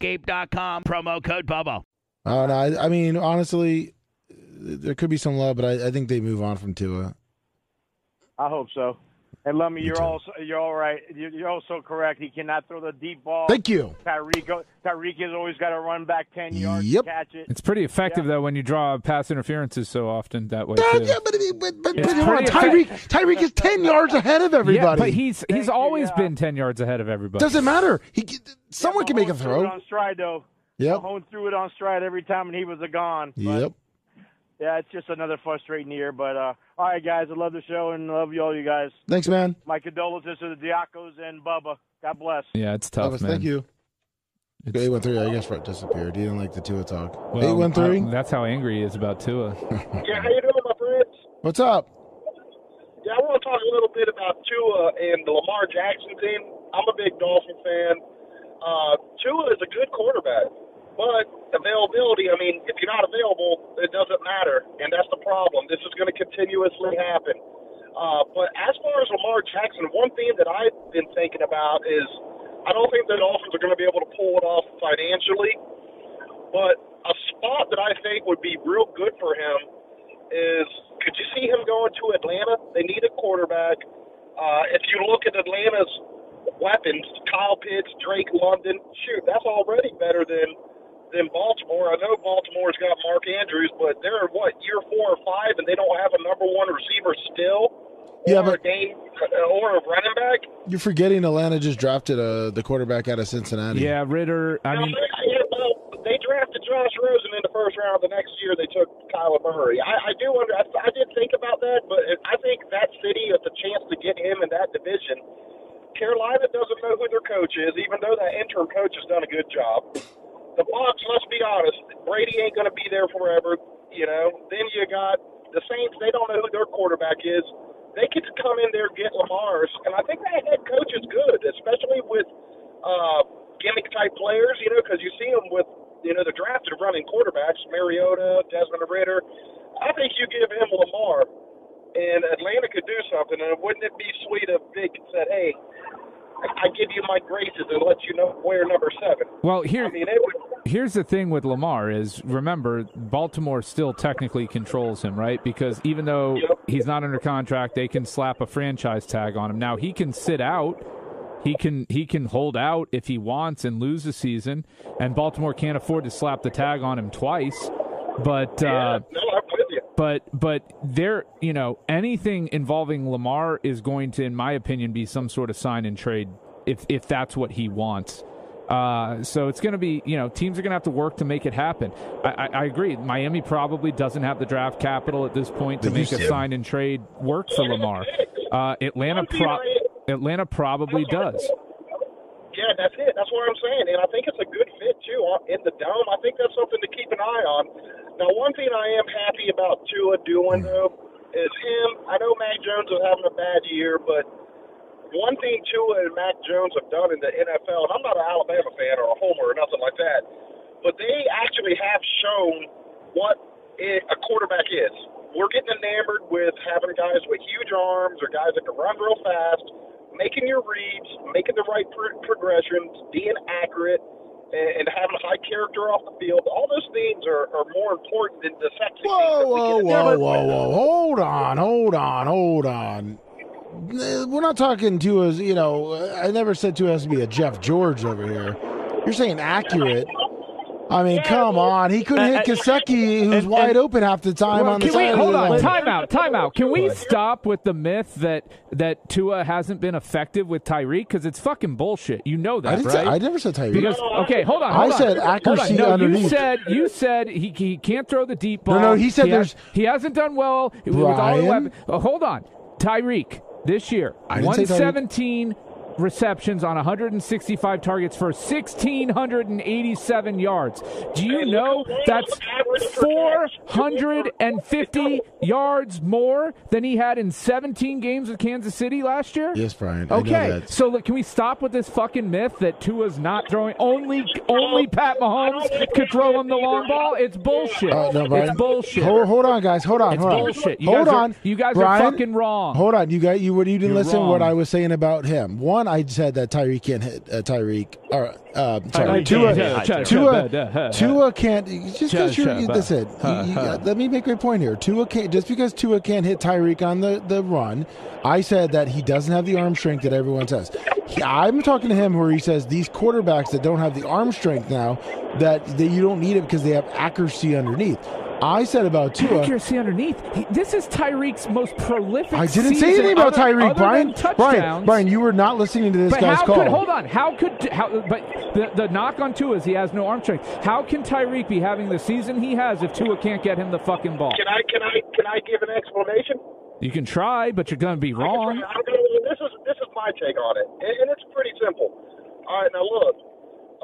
Promo code BUBBA. Uh, no, I, I mean, honestly, there could be some love, but I, I think they move on from Tua. I hope so. And Lummy, you're also you're all right. You're, you're also correct. He cannot throw the deep ball. Thank you. Tyreek Tyreek has always got to run back ten yards Yep. to catch it. It's pretty effective though when you draw pass interferences so often that way. Yeah, too. yeah, but, but, but, It's but hold on, pretty Tyreek Tyreek is ten yards ahead of Yeah, everybody. but he's he's always been ten yards ahead of everybody. doesn't matter. He someone can make a Mahomes threw it throw. on stride though. Yep. Mahomes threw it on stride every time, and he was a gone. But, Yep. Yeah, it's just another frustrating year. But uh, all right, guys, I love the show and love you all, you guys. Thanks, man. My condolences to the Diacos and Bubba. God bless. Yeah, it's tough, Elvis, man. Thank you. Eight one three. I guess Fred disappeared. He didn't like the Tua talk. Well, Eight one three. I- that's how angry he is about Tua. Yeah, how you doing, my friends? What's up? Yeah, I want to talk a little bit about Tua and the Lamar Jackson team. I'm a big Dolphin fan. Uh, Tua is a good quarterback, but availability. I mean, if you're not available, it doesn't matter, and that's the problem. This is going to continuously happen. Uh, but as far as Lamar Jackson, one thing that I've been thinking about is I don't think the Dolphins are going to be able to pull it off financially, but a spot that I think would be real good for him is could you see him going to Atlanta? They need a quarterback. Uh, if you look at Atlanta's weapons, Kyle Pitts, Drake London, shoot, that's already better than than Baltimore. I know Baltimore's got Mark Andrews, but they're what year four or five, and they don't have a number one receiver still, Yeah, or but a game or a running back. you're forgetting Atlanta just drafted uh, the quarterback out of Cincinnati. Yeah, Ridder. I No, mean, they, yeah, well, they drafted Josh Rosen in the first round. The next year, they took Kyler Murray. I, I do under. I, I did think about that, but I think that city has a chance to get him in that division. Carolina doesn't know who their coach is, even though that interim coach has done a good job. The Bucks, let's be honest, Brady ain't going to be there forever. You know. Then you got the Saints. They don't know who their quarterback is. They could come in there get Lamar's, and I think that head coach is good, especially with uh, gimmick type players. You know, because you see them with you know the drafted running quarterbacks, Mariota, Desmond Ridder. I think you give him Lamar, and Atlanta could do something. And wouldn't it be sweet if Vic said, "Hey, I give you my graces and let you know where number seven. well, here I mean, it would here's the thing with Lamar is remember Baltimore still technically controls him, right? Because even though Yep. he's not under contract, they can slap a franchise tag on him. Now he can sit out. He can he can hold out if he wants and lose a season, and Baltimore can't afford to slap the tag on him twice. But Yeah, uh, no, I'm with you. But but there you know anything involving Lamar is going to in my opinion be some sort of sign and trade if if that's what he wants. Uh, so it's going to be you know teams are going to have to work to make it happen. I, I, I agree. Miami probably doesn't have the draft capital at this point to make a sign and trade work for Lamar. Uh, Atlanta pro- Atlanta probably does Yeah, that's it. That's what I'm saying, and I think it's a good fit too uh, in the dome. I think that's something to keep an eye on. Now, one thing I am happy about Tua doing though is him. I know Mac Jones is having a bad year, but one thing Tua and Mac Jones have done in the NFL, and I'm not an Alabama fan or a homer or nothing like that, but they actually have shown what a quarterback is. We're getting enamored with having guys with huge arms or guys that can run real fast, making your reads, making the right pro- progressions, being accurate, and, and having high character off the field. All those things are, are more important than the sexy Whoa, whoa, whoa, whoa, whoa! Hold on, hold on, hold on. Uh, We're not talking to us. you know. I never said to has to be a Jeff George over here. You're saying accurate. I mean, come on. He couldn't uh, hit uh, Gesicki, who's wide open half the time on the Can we hold on? lane. Time out. Time out. Can we stop with the myth that that Tua hasn't been effective with Tyreek? Because it's fucking bullshit. You know that, didn't right? say, I never said Tyreek. because okay, hold on. I on. said Hold accuracy No, you said you said he, he can't throw the deep ball. no, he said ha- there's- he hasn't done well with all the Brian? weapons. Oh, hold on, Tyreek this year, I didn't say Tyreek. 117 receptions on 165 targets for 1687 yards. Do you know that's Rams' average per catch. 450 yards more than he had in 17 games with Kansas City last year? Yes, Brian. I know Okay, that. so look, can we stop with this fucking myth that Tua's not throwing? Only, only Pat Mahomes could throw him the long ball. It's bullshit. Uh, no, Brian. it's bullshit. Hold, hold on, guys. Hold on. It's hold on. bullshit. You hold guys are- on. you guys are fucking wrong. Hold on. You guys, you. What you didn't You're listen what. I was saying about him. One, I said that Tyreek can't hit uh, Tyreek. Or uh, sorry, Tua. Tua. Tua. Tua can't. Just because you're listen. You, you, let me make my point here. Tua can't. Just because Tua can't hit Tyreek on the the run, I said that he doesn't have the arm strength that everyone says. He, I'm talking to him where he says these quarterbacks that don't have the arm strength now, that, that you don't need it because they have accuracy underneath. I said about Tua. Accuracy underneath. He, this is Tyreek's most prolific. I didn't say anything about other- Tyreek, other Brian. than Brian. Brian, you were not listening to this But guy's how call. could hold on? How could how? But the the knock on Tua is he has no arm strength. How can Tyreek be having the season he has if Tua can't get him the fucking ball? Can I can I can I give an explanation? You can try, but you're going to be wrong. I'm gonna, this is this is my take on it, and, and it's pretty simple. All right, now look.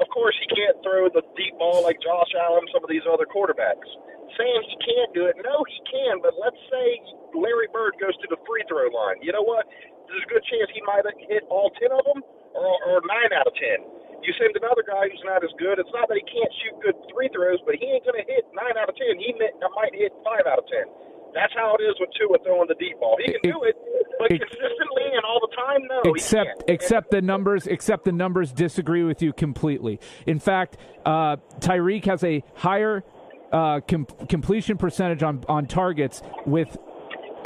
Of course, he can't throw the deep ball like Josh Allen, some of these other quarterbacks. Saying he can't do it, no, he can. But let's say Larry Bird goes to the free throw line. You know what? There's a good chance he might hit all ten of them, or, or nine out of ten. You send another guy who's not as good. It's not that he can't shoot good free throws, but he ain't going to hit nine out of ten. He may, might hit five out of ten. That's how it is with Tua throwing the deep ball. He can do it, but consistently and all the time, no. except except the numbers except the numbers disagree with you completely. In fact, uh, Tyreek has a higher uh, com- completion percentage on on targets with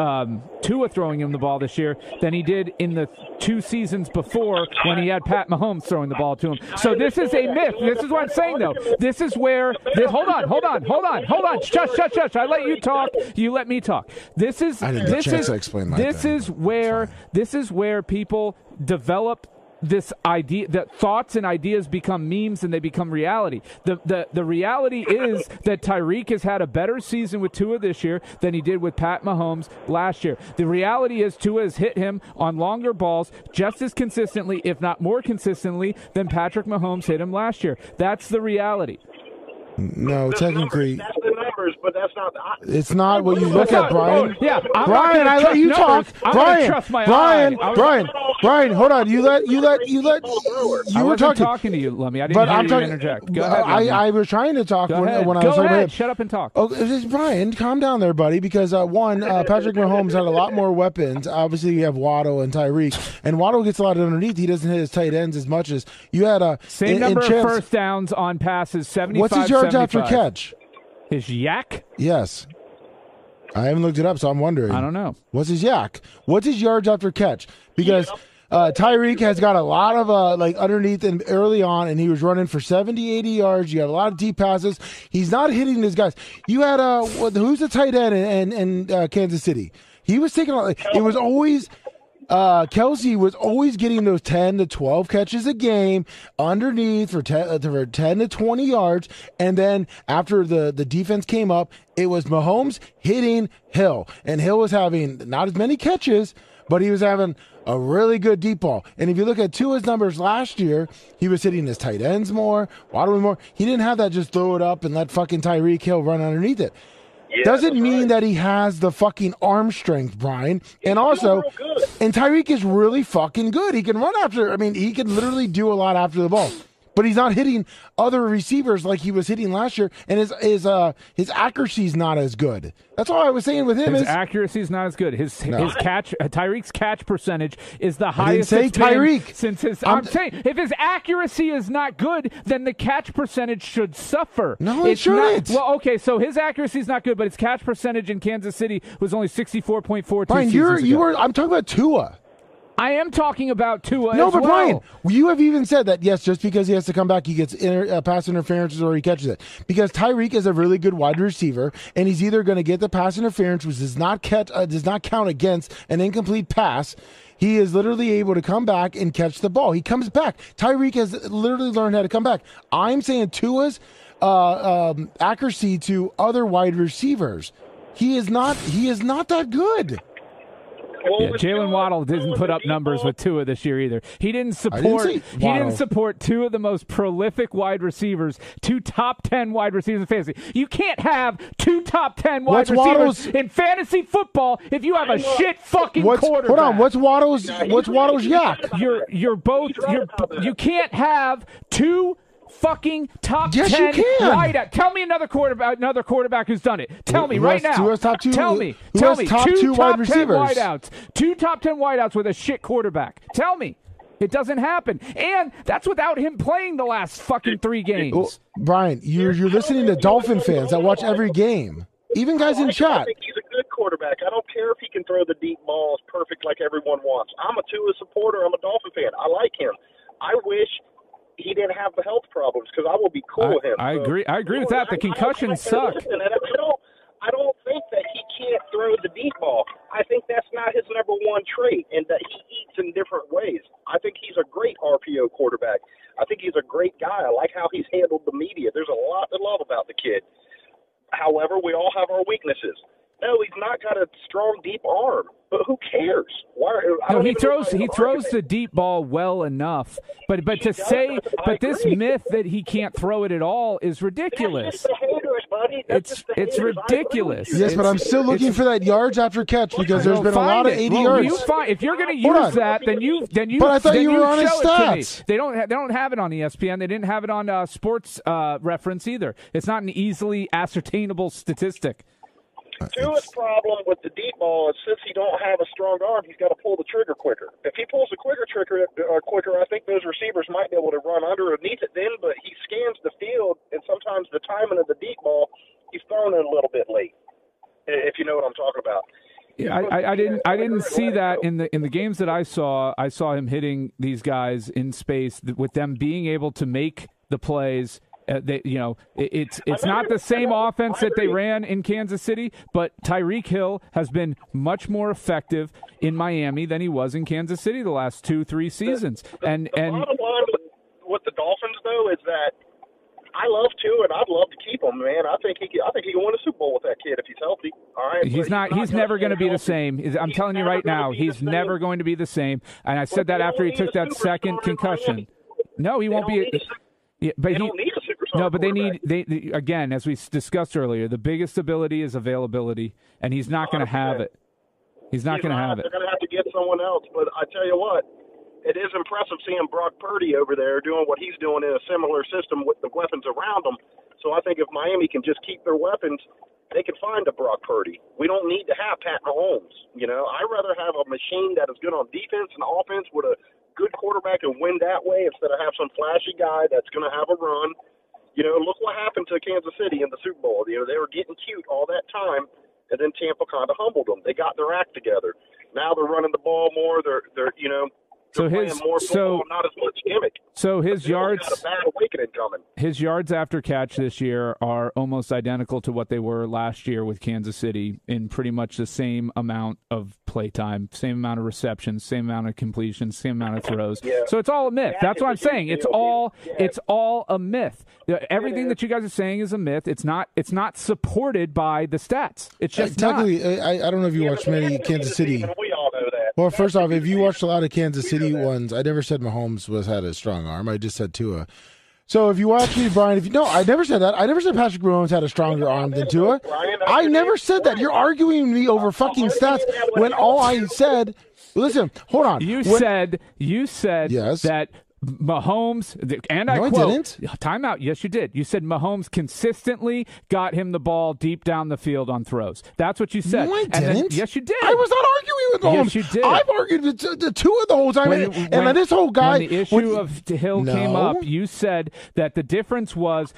um, Tua throwing him the ball this year than he did in the two seasons before when he had Pat Mahomes throwing the ball to him. So this is a myth. This is what I'm saying, though. This is where. This, hold on, hold on, hold on, hold on. Shush, shush, shush. I let you talk. You let me talk. This is. I didn't get a this chance is. to explain my this thing, is where. This is where people develop this idea that thoughts and ideas become memes and they become reality. The the the reality is that Tyreek has had a better season with Tua this year than he did with Pat Mahomes last year. The reality is Tua has hit him on longer balls just as consistently, if not more consistently, than Patrick Mahomes hit him last year. That's the reality. No, The technically, numbers, that's the numbers, but that's not. I, it's not what you look That's at, Brian. oh, yeah, I'm Brian, I let trust you numbers. talk. I'm Brian, trust my Brian, eye. I was- Brian, Brian, hold on. You let you let you let I you were talking. talking to you, Lummy. I didn't But hear I'm you talking. interject. Go ahead. I, I was trying to talk Go when, ahead. when I was talking ahead. Shut up and talk. Oh, it's just Brian, calm down there, buddy. Because uh, one, uh, Patrick Mahomes had a lot more weapons. Obviously, you have Waddle and Tyreek, and Waddle gets a lot underneath. He doesn't hit his tight ends as much as you had. Uh, Same in, in number of first downs on passes. Seventy-five. What's his yards after catch? His yak? Yes, I haven't looked it up, so I'm wondering. I don't know. What's his yak? What's his yards after catch? Because uh, Tyreek has got a lot of uh, like underneath and early on, and he was running for 70, 80 yards. You got a lot of deep passes. He's not hitting his guys. You had uh, who's the tight end in, in, in uh, Kansas City? He was taking. a- It was always. Uh, Kelce was always getting those 10 to 12 catches a game underneath for 10, uh, for 10 to 20 yards. And then after the, the defense came up, it was Mahomes hitting Hill. And Hill was having not as many catches, but he was having a really good deep ball. And if you look at Tua's numbers last year, he was hitting his tight ends more, waddling more. He didn't have that just throw it up and let fucking Tyreek Hill run underneath it. Yeah, Doesn't mean right. that he has the fucking arm strength, Brian. And also, and Tyreek is really fucking good. He can run after. I mean, he can literally do a lot after the ball. But he's not hitting other receivers like he was hitting last year, and his his uh his accuracy is not as good. That's all I was saying with him. His Is accuracy is not as good. His No. his catch uh, Tyreek's catch percentage is the highest say Tyreek. since his. I'm- I'm, saying if his accuracy is not good, then the catch percentage should suffer. No, it it's not- shouldn't. well, okay, so his accuracy is not good, but his catch percentage in Kansas City was only sixty four point four. Brian, you're you were. I'm talking about Tua. I am talking about Tua. No, but well. Brian, you have even said that yes, just because he has to come back, he gets inter, uh, pass interferences or he catches it. Because Tyreek is a really good wide receiver, and he's either going to get the pass interference, which does not catch, uh, does not count against an incomplete pass. He is literally able to come back and catch the ball. He comes back. Tyreek has literally learned how to come back. I'm saying Tua's uh, um, accuracy to other wide receivers. He is not. He is not that good. Well, Yeah, Jaylen Waddle didn't put up numbers with Tua this year either. He didn't didn't support. he didn't support two of the most prolific wide receivers, two top ten wide receivers in fantasy. You can't have two top ten wide What's receivers Waddle's- in fantasy football if you have a shit fucking What's quarterback. hold on? What's Waddle's? What's Waddle's yak? you're you're both you're you can't have two fucking top Yes, you ten can. wideout. Tell me another quarterback another quarterback who's done it. Tell me Who right has- now. who has top two- Tell me. who Tell has me. top two, two wide top receivers? 10 wideouts. Two top ten wideouts with a shit quarterback. Tell me. It doesn't happen. And that's without him playing the last fucking three games. Well, Brian, you're you're listening to Dolphin fans that watch every game, even guys in chat. I think he's a good quarterback. I don't care if he can throw the deep balls perfect like everyone wants. I'm a Tua supporter. I'm a Dolphin fan. I like him. I wish he didn't have the health problems because I will be cool I- with him. I So, agree- I agree with that. The I- I- concussions I- suck. listen, and I don't. I don't think that he can't throw the deep ball. I think that's not his number one trait, and that he eats in different ways. I think he's a great RPO quarterback. I think he's a great guy. I like how he's handled the media. There's a lot to love about the kid. However, we all have our weaknesses. No, he's not got a strong, deep arm, but who cares? Why? I No, he throws he throws the deep ball well enough, but but to He does. say I but this agree. myth that he can't throw it at all is ridiculous. just the haters, buddy. It's it's haters. I agree with ridiculous. you. Yes, but I'm still looking it's- for that yards after catch because there's been a find lot of it. 80 well, yards. You find, if you're going to use that, then you then you. But I thought you were on his show it to me. stats. They don't ha- they don't have it on E ESPN. They didn't have it on uh, Sports uh, Reference either. It's not an easily ascertainable statistic. Tua's problem with the deep ball is since he don't have a strong arm, he's got to pull the trigger quicker. If he pulls the quicker trigger uh, quicker, I think those receivers might be able to run underneath it then. But he scans the field, and sometimes the timing of the deep ball, he's thrown it a little bit late. If you know what I'm talking about. Yeah, I, I, I didn't. I didn't see that in the in the games that I saw. I saw him hitting these guys in space with them being able to make the plays. Uh, they, you know, it, it's it's not the same offense that they ran in Kansas City, but Tyreek Hill has been much more effective in Miami than he was in Kansas City the last two three seasons. And The and bottom line with, with the Dolphins, though, is that I love Tua, and I'd love to keep him, man. I think he, can, I think he can win a Super Bowl with that kid if he's healthy. All right, He's not. He's gonna never going to be the same. I'm He's telling you right now, he's never going to be the same. And I said that after he took that second concussion. No, he They won't be. a Yeah, but he. Don't need a superstar. No, but they need they, they again, as we discussed earlier, the biggest ability is availability, and he's not going to have it. He's not going to have it. They're going to have to get someone else. But I tell you what, it is impressive seeing Brock Purdy over there doing what he's doing in a similar system with the weapons around him. So I think if Miami can just keep their weapons, they can find a Brock Purdy. We don't need to have Pat Mahomes. You know, I'd rather have a machine that is good on defense and offense with a good quarterback and win that way instead of have some flashy guy that's going to have a run. You know, look what happened to Kansas City in the Super Bowl. You know, they were getting cute all that time, and then Tampa kind of humbled them. They got their act together. Now they're running the ball more. They're they're you know so his so not as much gimmick. So his yards bad awakening coming. His yards after catch this year are almost identical to what they were last year with Kansas City in pretty much the same amount of play time, same amount of receptions, same amount of completions, same amount of throws. Yeah. So it's all a myth. That's what I'm saying. It's all yeah. it's all a myth. Everything that you guys are saying is a myth. It's not it's not supported by the stats. It's uh, just technically. I, I don't know if you watched many Kansas City. Well, first off, if you watched a lot of Kansas City ones, I never said Mahomes was had a strong arm. I just said Tua. So if you watch me, Brian, if you no, I never said that. I never said Patrick Mahomes had a stronger arm than Tua. I never said that. You're arguing me over fucking stats when all I said. Listen, hold on. You when, said you said yes. that Mahomes, and I no, quote, I didn't. Timeout. Yes, you did. You said Mahomes consistently got him the ball deep down the field on throws. That's what you said. No, I didn't. Then, yes, you did. I was not arguing with Mahomes. Yes, you did. I've argued the, the two of the whole time. When, and, when, and this whole guy. When the issue when, of Hill no. came up, you said that the difference was.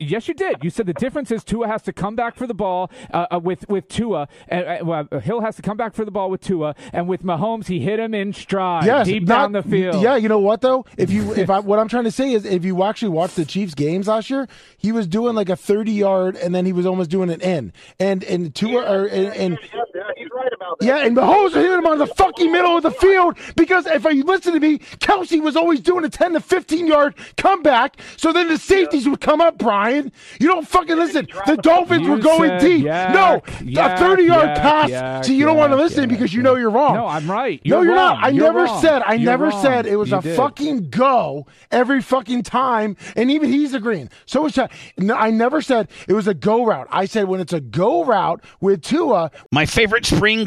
Yes, you did. You said the difference is Tua has to come back for the ball uh, uh, with with Tua. Uh, well, Hill has to come back for the ball with Tua, and with Mahomes, he hit him in stride, yes, deep not, down the field. Yeah, you know what though? If you if I what I'm trying to say is if you actually watched the Chiefs games last year, he was doing like a 30 yard and then he was almost doing an in. And and two yeah, or and, and yeah, he's right about that. Yeah, and Mahomes hit him on the fucking middle of the field because if you listen to me, Kelce was always doing a 10 to 15 yard comeback. So then the safeties would come up, Brian. You don't fucking listen. The Dolphins You were going deep. yak, no, yak, a 30 yard yak, pass. yak, See, you don't want to listen yak, because you know you're wrong. No, I'm right. no, You're you're wrong. not. I You're never wrong. said. I You're never wrong. said it was You a did. fucking go every fucking time. And even he's agreeing. So was Chad. No, I never said it was a go route. I said when it's a go route with Tua, My favorite spring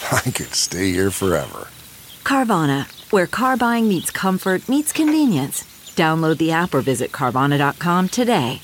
I could stay here forever. Carvana, where car buying meets comfort, meets convenience. Download the app or visit Carvana.com today.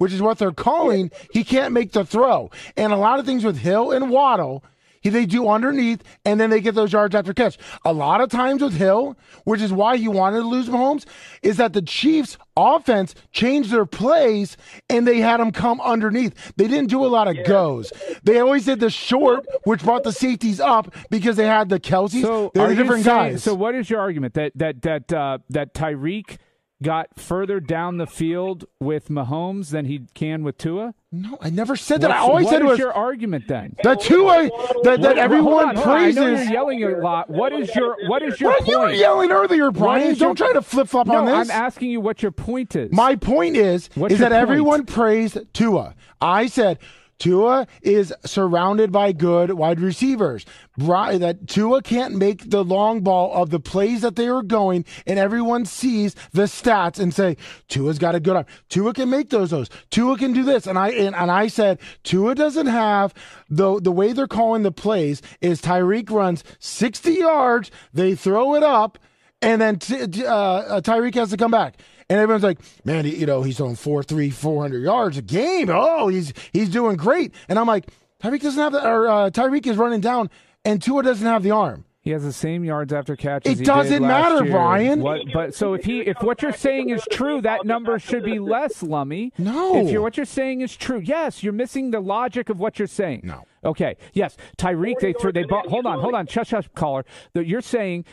which is what they're calling, he can't make the throw. And a lot of things with Hill and Waddle, he, they do underneath and then they get those yards after catch. A lot of times with Hill, which is why he wanted to lose Mahomes, is that the Chiefs offense changed their plays and they had him come underneath. They didn't do a lot of goes. They always did the short, which brought the safeties up because they had the Kelces. So They're are the you different saying- guys. So what is your argument that that that uh, that Tyreek got further down the field with Mahomes than he can with Tua? no, I never said that. What's- I always said it is was your argument then? the Tua that, that What- everyone on, on. I know you're yelling a lot. What is your what is your Well, you were point? yelling earlier, What Brian. Don't try to flip flop no, on this. I'm asking you what your point is. My point is, What's is that point? everyone praised Tua. I said Tua is surrounded by good wide receivers. That Tua can't make the long ball of the plays that they are going, and everyone sees the stats and say Tua's got a good arm. Tua can make those those. Tua can do this, and I and, and I said Tua doesn't have the the way they're calling the plays is Tyreek runs sixty yards, they throw it up, and then t- uh, uh, Tyreek has to come back. And everyone's like, man, you know, he's on four, three, four hundred yards a game. Oh, he's he's doing great. And I'm like, Tyreek doesn't have the, or uh, Tyreek is running down, and Tua doesn't have the arm. He has the same yards after catch. It he doesn't did last matter, year. Brian. What, but so if he, if what you're saying is true, that number should be less, Lummy. No. If you're what you're saying is true, yes, you're missing the logic of what you're saying. No. Okay. Yes, Tyreek. They threw. They bought, hold on, hold on. Shush, shush, caller. That you're saying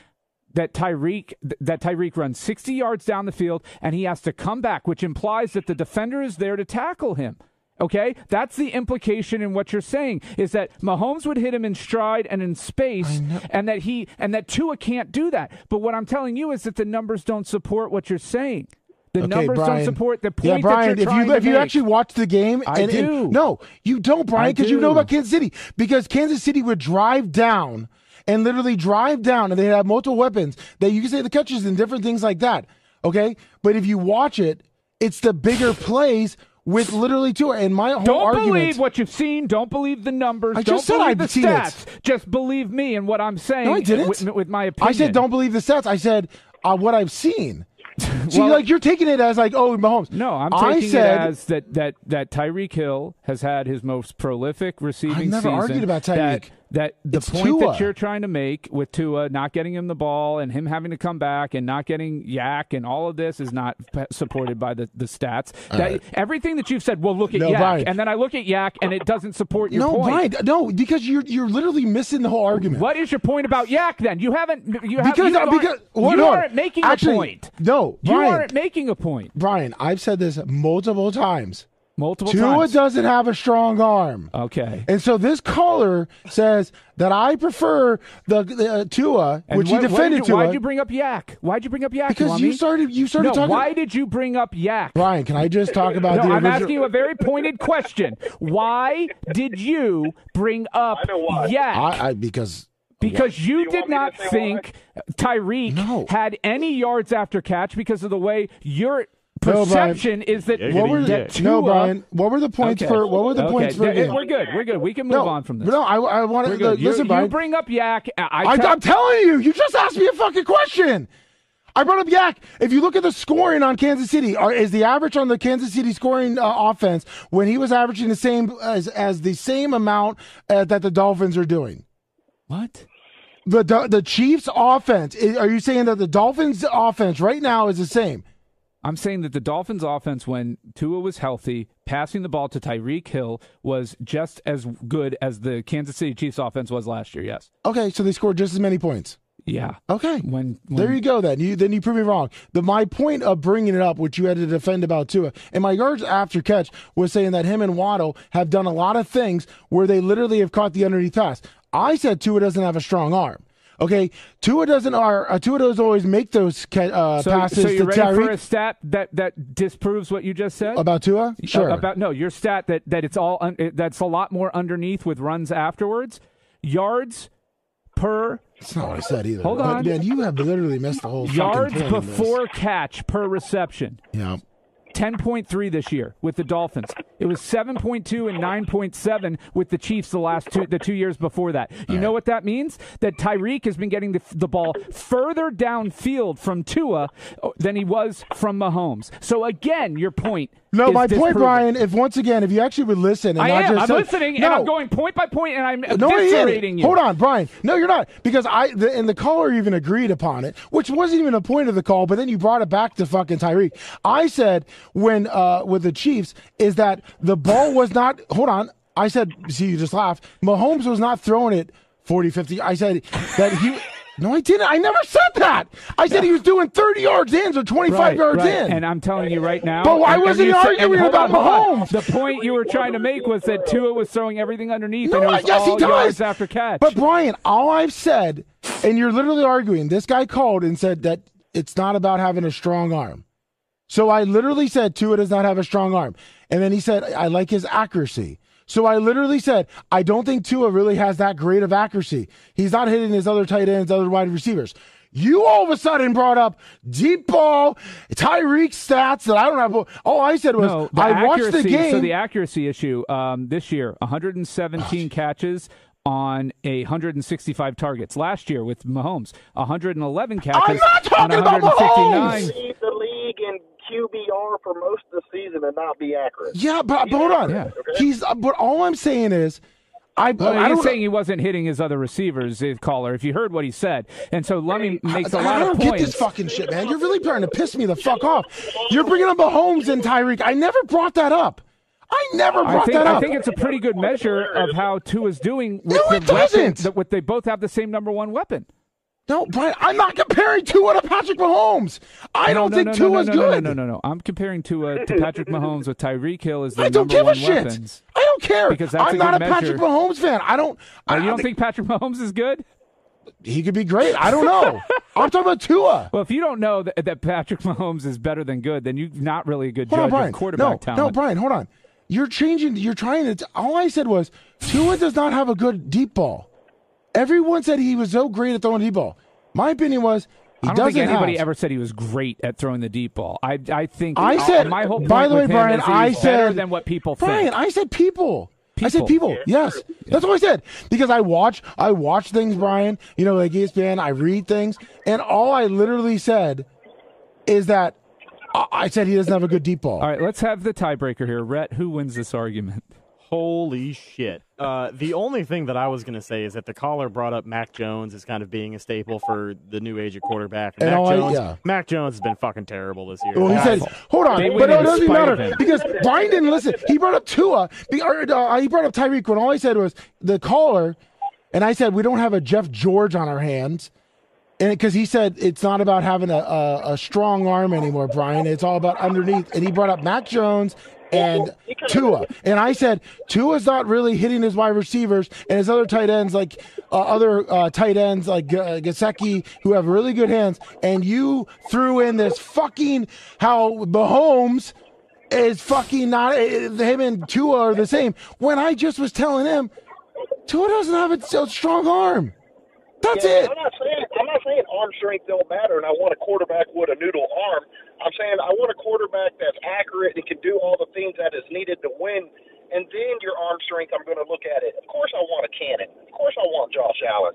that Tyreek that Tyreek runs 60 yards down the field and he has to come back, which implies that the defender is there to tackle him. Okay, that's the implication in what you're saying is that Mahomes would hit him in stride and in space, and that he and that Tua can't do that. But what I'm telling you is that the numbers don't support what you're saying. The Okay, numbers Brian. don't support the point yeah, Brian. that you're if you if you make. actually watch the game, I and, and- do. no, you don't, Brian, because you know about Kansas City. Because Kansas City would drive down and literally drive down, and they have multiple weapons that you can say the catches and different things like that. Okay, but if you watch it, it's the bigger plays with literally two. And my whole Don't argument. believe what you've seen. Don't believe the numbers. I don't just said believe I'd the seen it. stats. Just believe me and what I'm saying. No, I didn't. With, with my opinion. I said don't believe the stats. I said uh, what I've seen. See, Well- like you're taking it as like, oh, Mahomes. No, I'm I taking said, it as that that that Tyreek Hill has had his most prolific receiving I've never season. argued about Tyreek. That the It's point Tua. that you're trying to make with Tua not getting him the ball and him having to come back and not getting Yak and all of this is not supported by the, the stats. That, right. Everything that you've said, well, look at No, Yak, Brian. and then I look at Yak and it doesn't support your no, point. Brian, no, because you're you're literally missing the whole argument. What is your point about Yak then? You haven't. You have, Because you uh, aren't- because you on. aren't making Actually, a point. No, You aren't making a point. Brian, I've said this multiple times. Multiple Tua times. doesn't have a strong arm. Okay. And so this caller says that I prefer the, the uh, Tua, And which what- he what defended did you, Tua. Why'd you bring up Yak? Why'd you bring up Yak? because you Lummy? started you started no, talking. why did you bring up Yak? Brian, can I just talk about No, the I'm original? asking you a very pointed question. Why did you bring up I know why. Yak? I, I because because you, You did want me to not say why? think Tyreek No. had any yards after catch because of the way your No, Brian. perception is that, what were the, Tua, no, Brian? What were the points Okay. for? What were the Okay. points for? Yeah. We're good. We're good. We can move no, on from this. No, I, I want to good. You- listen, you, bring up Yak. I, I, tell- I'm telling you, you just asked me a fucking question. I brought up Yak. If you look at the scoring on Kansas City, are, is the average on the Kansas City scoring uh, offense when he was averaging the same as, as the same amount uh, that the Dolphins are doing? what? The the, the Chiefs offense. Are you saying that the Dolphins offense right now is the same? I'm saying that the Dolphins' offense, when Tua was healthy, passing the ball to Tyreek Hill was just as good as the Kansas City Chiefs' offense was last year. Yes. Okay, so they scored just as many points. Yeah. Okay. When, when There you go. Then you then you prove me wrong. The my point of bringing it up, which you had to defend about Tua, and my yards after catch was saying that him and Waddle have done a lot of things where they literally have caught the underneath pass. I said Tua doesn't have a strong arm. Okay, Tua doesn't. Are uh, Tua doesn't always make those uh, so, passes so you're ready for a stat that, that disproves what you just said about Tua. Sure. Uh, about no, your stat that that it's all un, it- that's a lot more underneath with runs afterwards. Yards per That's not what I said either. Hold But, on. man, you have literally missed the whole yards fucking point of this. before catch per reception. Yeah. 10.3 this year with the Dolphins. It was 7.2 and 9.7 with the Chiefs the last two the two years before that. You know what that means? That Tyreek has been getting the, the ball further downfield from Tua uh, than he was from Mahomes. So again, your point. No, my point. Brian. If once again, if you actually would listen and I not am. just I'm listening, no, and I'm going point by point, and I'm no, eviscerating you. Hold on, Brian. No, you're not because I the, and the caller even agreed upon it, which wasn't even a point of the call. But then you brought it back to fucking Tyreek. I said when uh with the Chiefs is that the ball was not. Hold on. I said. See, you just laughed. Mahomes was not throwing it 40, 50. I said that he. No, I didn't. I never said that. I said he was doing 30 yards in or 25 Right, yards right. in. And I'm telling you right now. But why wasn't he arguing about on. Mahomes? The point you were trying to make was that Tua was throwing everything underneath, No, and it was yes, all he does. yards after catch. But Brian, all I've said, and you're literally arguing. This guy called and said that it's not about having a strong arm. So I literally said Tua does not have a strong arm, and then he said I like his accuracy. So I literally said I don't think Tua really has that great of accuracy. He's not hitting his other tight ends, other wide receivers. You all of a sudden brought up deep ball, Tyreek stats that I don't have. All I said was no, the I watched the accuracy- game. So the accuracy issue um, this year: 117 catches on a 165 targets. Last year with Mahomes, 111 catches I'm not talking on about 159. lead the league in QBR for most of the season and not be accurate. yeah, but, but hold on. Yeah. He's. uh, But all I'm saying is, I. Well, I he's don't. saying he wasn't hitting his other receivers, caller. If you heard what he said, and so Lummy makes a I, lot I don't of get this fucking shit, man. You're really trying to piss me the fuck off. You're bringing up Mahomes and Tyreek. I never brought that up. I never I brought think, that up. I think it's a pretty good measure of how Tua's doing with No, the it doesn't. weapon. That with they both have the same number one weapon. No, Brian. I'm not comparing Tua to Patrick Mahomes. I No, don't no, think no, no, Tua's no, good. No, no, no, no. I'm comparing Tua to Patrick Mahomes with Tyreek Hill as their I don't number give a one shit. weapons. I don't care. Because that's I'm a not a good Patrick. Mahomes fan. I don't. Oh, I you don't think Patrick Mahomes is good? he could be great? I don't know. I'm talking about Tua. Well, if you don't know that, that Patrick Mahomes is better than good, then you're not really a good Hold on, Brian. of quarterback no, talent. no, Brian. Hold on. You're changing. You're trying to. All I said was Tua does not have a good deep ball. Everyone said he was so great at throwing the deep ball. My opinion was he I don't doesn't think anybody have. ever said he was great at throwing the deep ball. I, I think I said. my whole by the way, Brian, I said than what people Brian, think. I said people. I said People. people. Yes, that's what I said because I watch. I watch things, Brian. You know, like ESPN. I read things, and all I literally said is that I said he doesn't have a good deep ball. All right, let's have the tiebreaker here. Rhett, who wins this argument? Holy shit. Uh, the only thing that I was going to say is that the caller brought up Mac Jones as kind of being a staple for the new age of quarterback. And Mac, all I- Jones, yeah. Mac Jones has been fucking terrible this year. Well, he Guys, said, "Hold on," but no, it doesn't matter because Brian didn't listen. He brought up Tua. be- or, uh, he brought up Tyreek when all I said was the caller, and I said we don't have a Jeff George on our hands, and because he said it's not about having a, a, a strong arm anymore, Brian. It's all about underneath, and he brought up Mac Jones. And Tua, and I said Tua's not really hitting his wide receivers and his other tight ends like uh, other uh, tight ends like uh, Gesicki who have really good hands. And you threw in this fucking how Mahomes is fucking not eh, him and Tua are the same. When I just was telling him Tua doesn't have a, a strong arm. That's Yeah, it. Not saying arm strength don't matter, and I want a quarterback with a noodle arm. I'm saying I want a quarterback that's accurate and can do all the things that is needed to win. And then your arm strength, I'm going to look at it. Of course, I want a cannon. Of course, I want Josh Allen.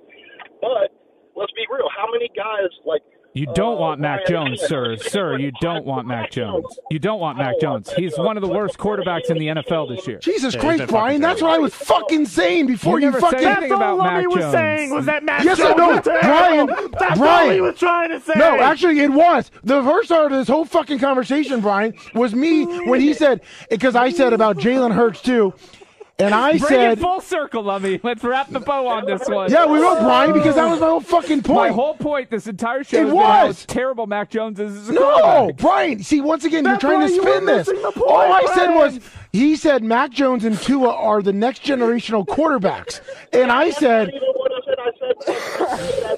But let's be real. How many guys like You don't want Mac Brian Jones, sir. Sir, you don't want Mac Jones. You don't want Mac Jones. He's one of the worst quarterbacks in the NFL this year. Jesus Christ, Brian. That's what I was fucking saying before You you, never fucking. said anything about Mac was Jones. saying was that Mac Yes, I Jones know, was terrible. Brian. That's Brian. all he was trying to say. No, actually, it was. The first part of this whole fucking conversation, Brian, was me when he said, because I said about Jalen Hurts too. And I Bring said, it full circle, Lummy. Let's wrap the bow on this one. yeah, we will, Brian, because that was my whole fucking point. My whole point this entire show It has been how was. terrible Mac Jones is as a No, quarterback. Brian. See, once again, That's you're trying to why you were spin this. point, All I said was, he said Mac Jones and Tua are the next generational quarterbacks. And I said,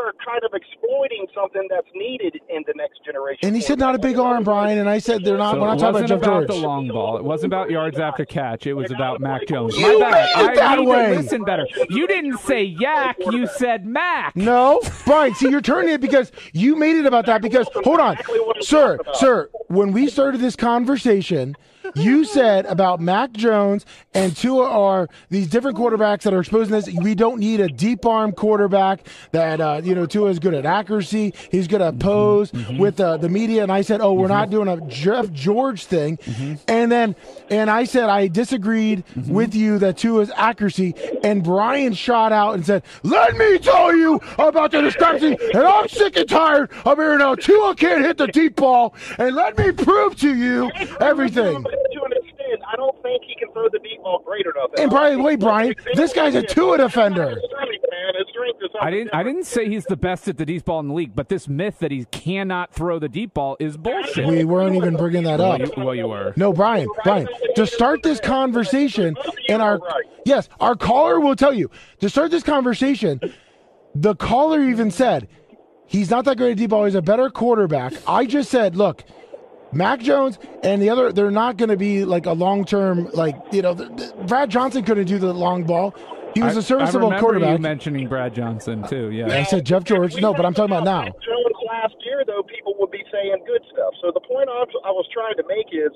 That's not even what I said. I said that they are kind of exploiting something that's needed in the next generation. generation. And he said not a big arm, Brian. And I said they're not. So we're not talking about Jeff about George. the long ball. It wasn't about yards after catch. It was about Mac Jones. You My bad. made it I that need to way. listen better. You didn't say yak. You said Mac. No, Brian. See, you're turning it because you made it about that. Because hold on, sir, sir. When we started this conversation, you said about Mac Jones and Tua are these different quarterbacks that are exposing this. We don't need a deep arm quarterback that uh, you know Tua is good at accuracy. He's good at pose with uh, the media. And I said, oh, we're not doing a Jeff George thing. And then and I said I disagreed with you that Tua's accuracy. And Brian shot out and said, let me tell you about the discrepancy. And I'm sick and tired of hearing how Tua can't hit the deep ball. And let me prove to you everything. To an extent, I don't think he can throw the deep ball great enough. And by the way, Brian, this guy's a Tua defender. His strength, man. His strength is I didn't. I didn't say he's the best at the deep ball in the league, but this myth that he cannot throw the deep ball is bullshit. We weren't even bringing that well, up. you, well, you were. No, Brian, Brian, to start this conversation, and our yes, our caller will tell you to start this conversation. The caller even said he's not that great at deep ball. He's a better quarterback. I just said, look, Mac Jones and the other, they're not going to be like a long term, like you know, th- th- Brad Johnson couldn't do the long ball. He was I- a serviceable quarterback. I remember quarterback. You mentioning Brad Johnson too. Yeah. I said Jeff George. No, but I'm talking about now. Jones last year, though, people would be saying good stuff. So the point I was trying to make is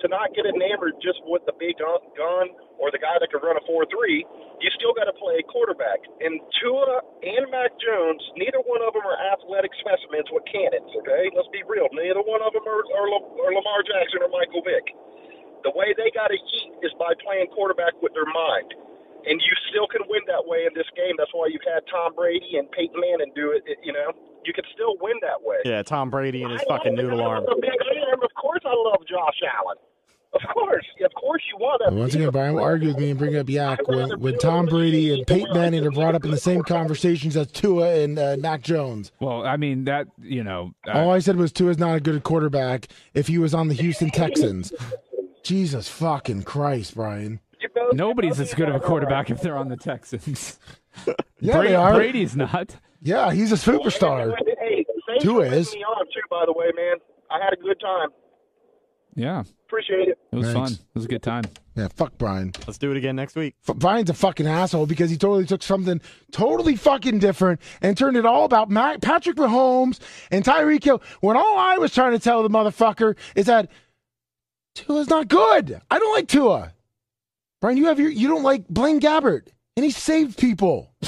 to not get enamored just with the big gun, or the guy that can run a four-three. You still got to play quarterback. And Tua and Mac Jones, neither one of them are athletic specimens with cannons. Okay, let's be real. Neither one of them are, are, are Lamar Jackson or Michael Vick. The way they got to eat is by playing quarterback with their mind. And you still can win that way in this game. That's why you've had Tom Brady and Peyton Manning do it. You know, you can still win that way. Yeah, Tom Brady and his I fucking love- noodle I arm. love big arm. Of course, I love Josh Allen. Of course, of course, you want that. Once again, Brian will argue with me and bring up Yak when, when Tom Brady and Peyton Manning are brought up in the same conversations as Tua and uh, Mac Jones. Well, I mean that you know. All I said was Tua's not a good quarterback if he was on the Houston Texans. Jesus fucking Christ, Brian. Nobody's as good of a quarterback if they're on the Texans. Yeah, Brady, they are. Brady's not. Yeah, he's a superstar. Hey, thanks Tua for is. having me on too. By the way, man, I had a good time. Yeah, Appreciate it. it was Thanks. fun. It was a good time. Yeah, fuck Brian. Let's do it again next week. F- Brian's a fucking asshole because he totally took something totally fucking different and turned it all about Mac- Patrick Mahomes and Tyreek Hill. When all I was trying to tell the motherfucker is that Tua's not good. I don't like Tua. Brian, you have your you don't like Blaine Gabbert, and he saved people.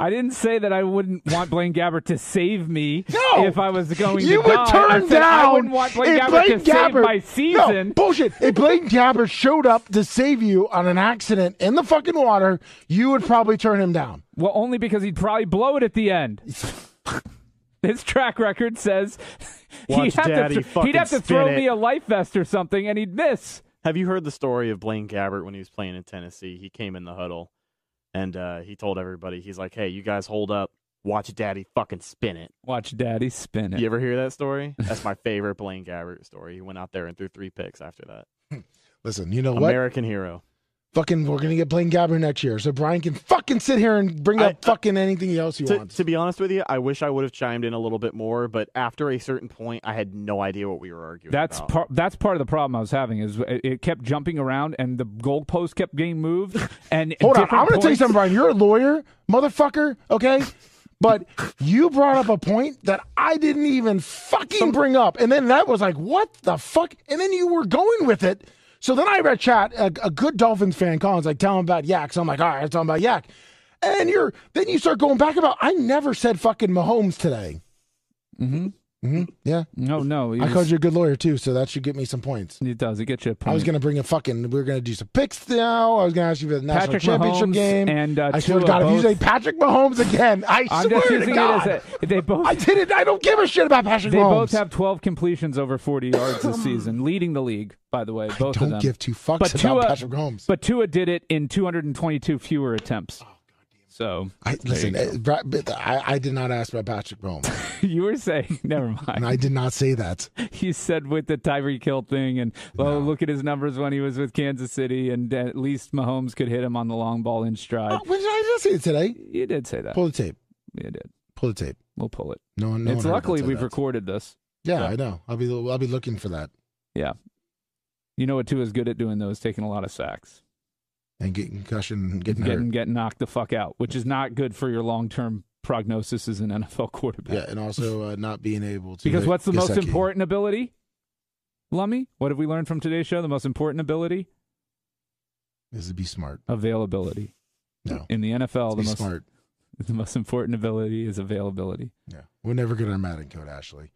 I didn't say that I wouldn't want Blaine Gabbert to save me No! if I was going to you to would die. turn I said down. I wouldn't want Blaine Gabbert Blaine to save Gabbert- my No, season. bullshit. If Blaine Gabbert showed up to save you on an accident in the fucking water, you would probably turn him down. Well, only because he'd probably blow it at the end. His track record says he'd have Daddy to, fucking he'd have to throw it. me a life vest or something, and he'd miss. Have you heard the story of Blaine Gabbert when he was playing in Tennessee? He came in the huddle and uh, he told everybody, he's like, hey, you guys hold up. Watch Daddy fucking spin it. Watch Daddy spin it. You ever hear that story? That's my favorite Blaine Gabbert story. He went out there and threw three picks after that. Listen, you know what? American hero. Fucking, we're gonna get Blaine Gabbert next year, so Brian can fucking sit here and bring up I- fucking anything else he To, wants. to be honest with you, I wish I would have chimed in a little bit more, but after a certain point, I had no idea what we were arguing That's about. part. That's part of the problem I was having is it, it kept jumping around and the goalpost kept getting moved. And Hold on, I'm gonna tell you something, Brian. You're a lawyer, motherfucker. Okay. But you brought up a point that I didn't even fucking bring up. And then that was like, what the fuck? And then you were going with it. So then I read chat, a, a good Dolphins fan Collins, like, tell him about Yak. So I'm like, all right, I tell him about Yak. And you're, then you start going back about, I never said fucking Mahomes today. Mm-hmm. Hmm Yeah. No, no. I called you a good lawyer too, so that should get me some points. It does. It gets you a point. I was going to bring a fucking, we were going to do some picks now. I was going to ask you for the national Patrick championship Mahomes game. and, uh, I swear to God, if you say Patrick Mahomes again, I I'm swear to God. a. They both. I didn't. I don't give a shit about Patrick They Mahomes. both have 12 completions over 40 yards this season, leading the league. By the way, both of don't them. give two fucks but about Tua, Patrick Mahomes. But Tua did it in 222 fewer attempts. So I, listen, uh, I, I did not ask about Patrick Mahomes, you were saying, never mind. I did not say that. he said with the Tyreek Hill thing, and well, look at his numbers when he was with Kansas City, and at least Mahomes could hit him on the long ball in stride. Oh, when did I just say it today? You did say that. Pull the tape. You did. Pull the tape. We'll pull it. No one. No it's luckily we've that. recorded this. Yeah. I know. I'll be. I'll be looking for that Yeah. You know what Tua is good at doing though is taking a lot of sacks. And getting concussion, and getting, getting getting knocked the fuck out, which is not good for your long term prognosis as an NFL quarterback. Yeah, and also uh, not being able to. Because what's the most important ability? Lummy, what have we learned from today's show? The most important ability? is to be smart. Availability. No, In the NFL, the most smart. the most important ability is availability. Yeah, we're never good on Madden code, Ashley.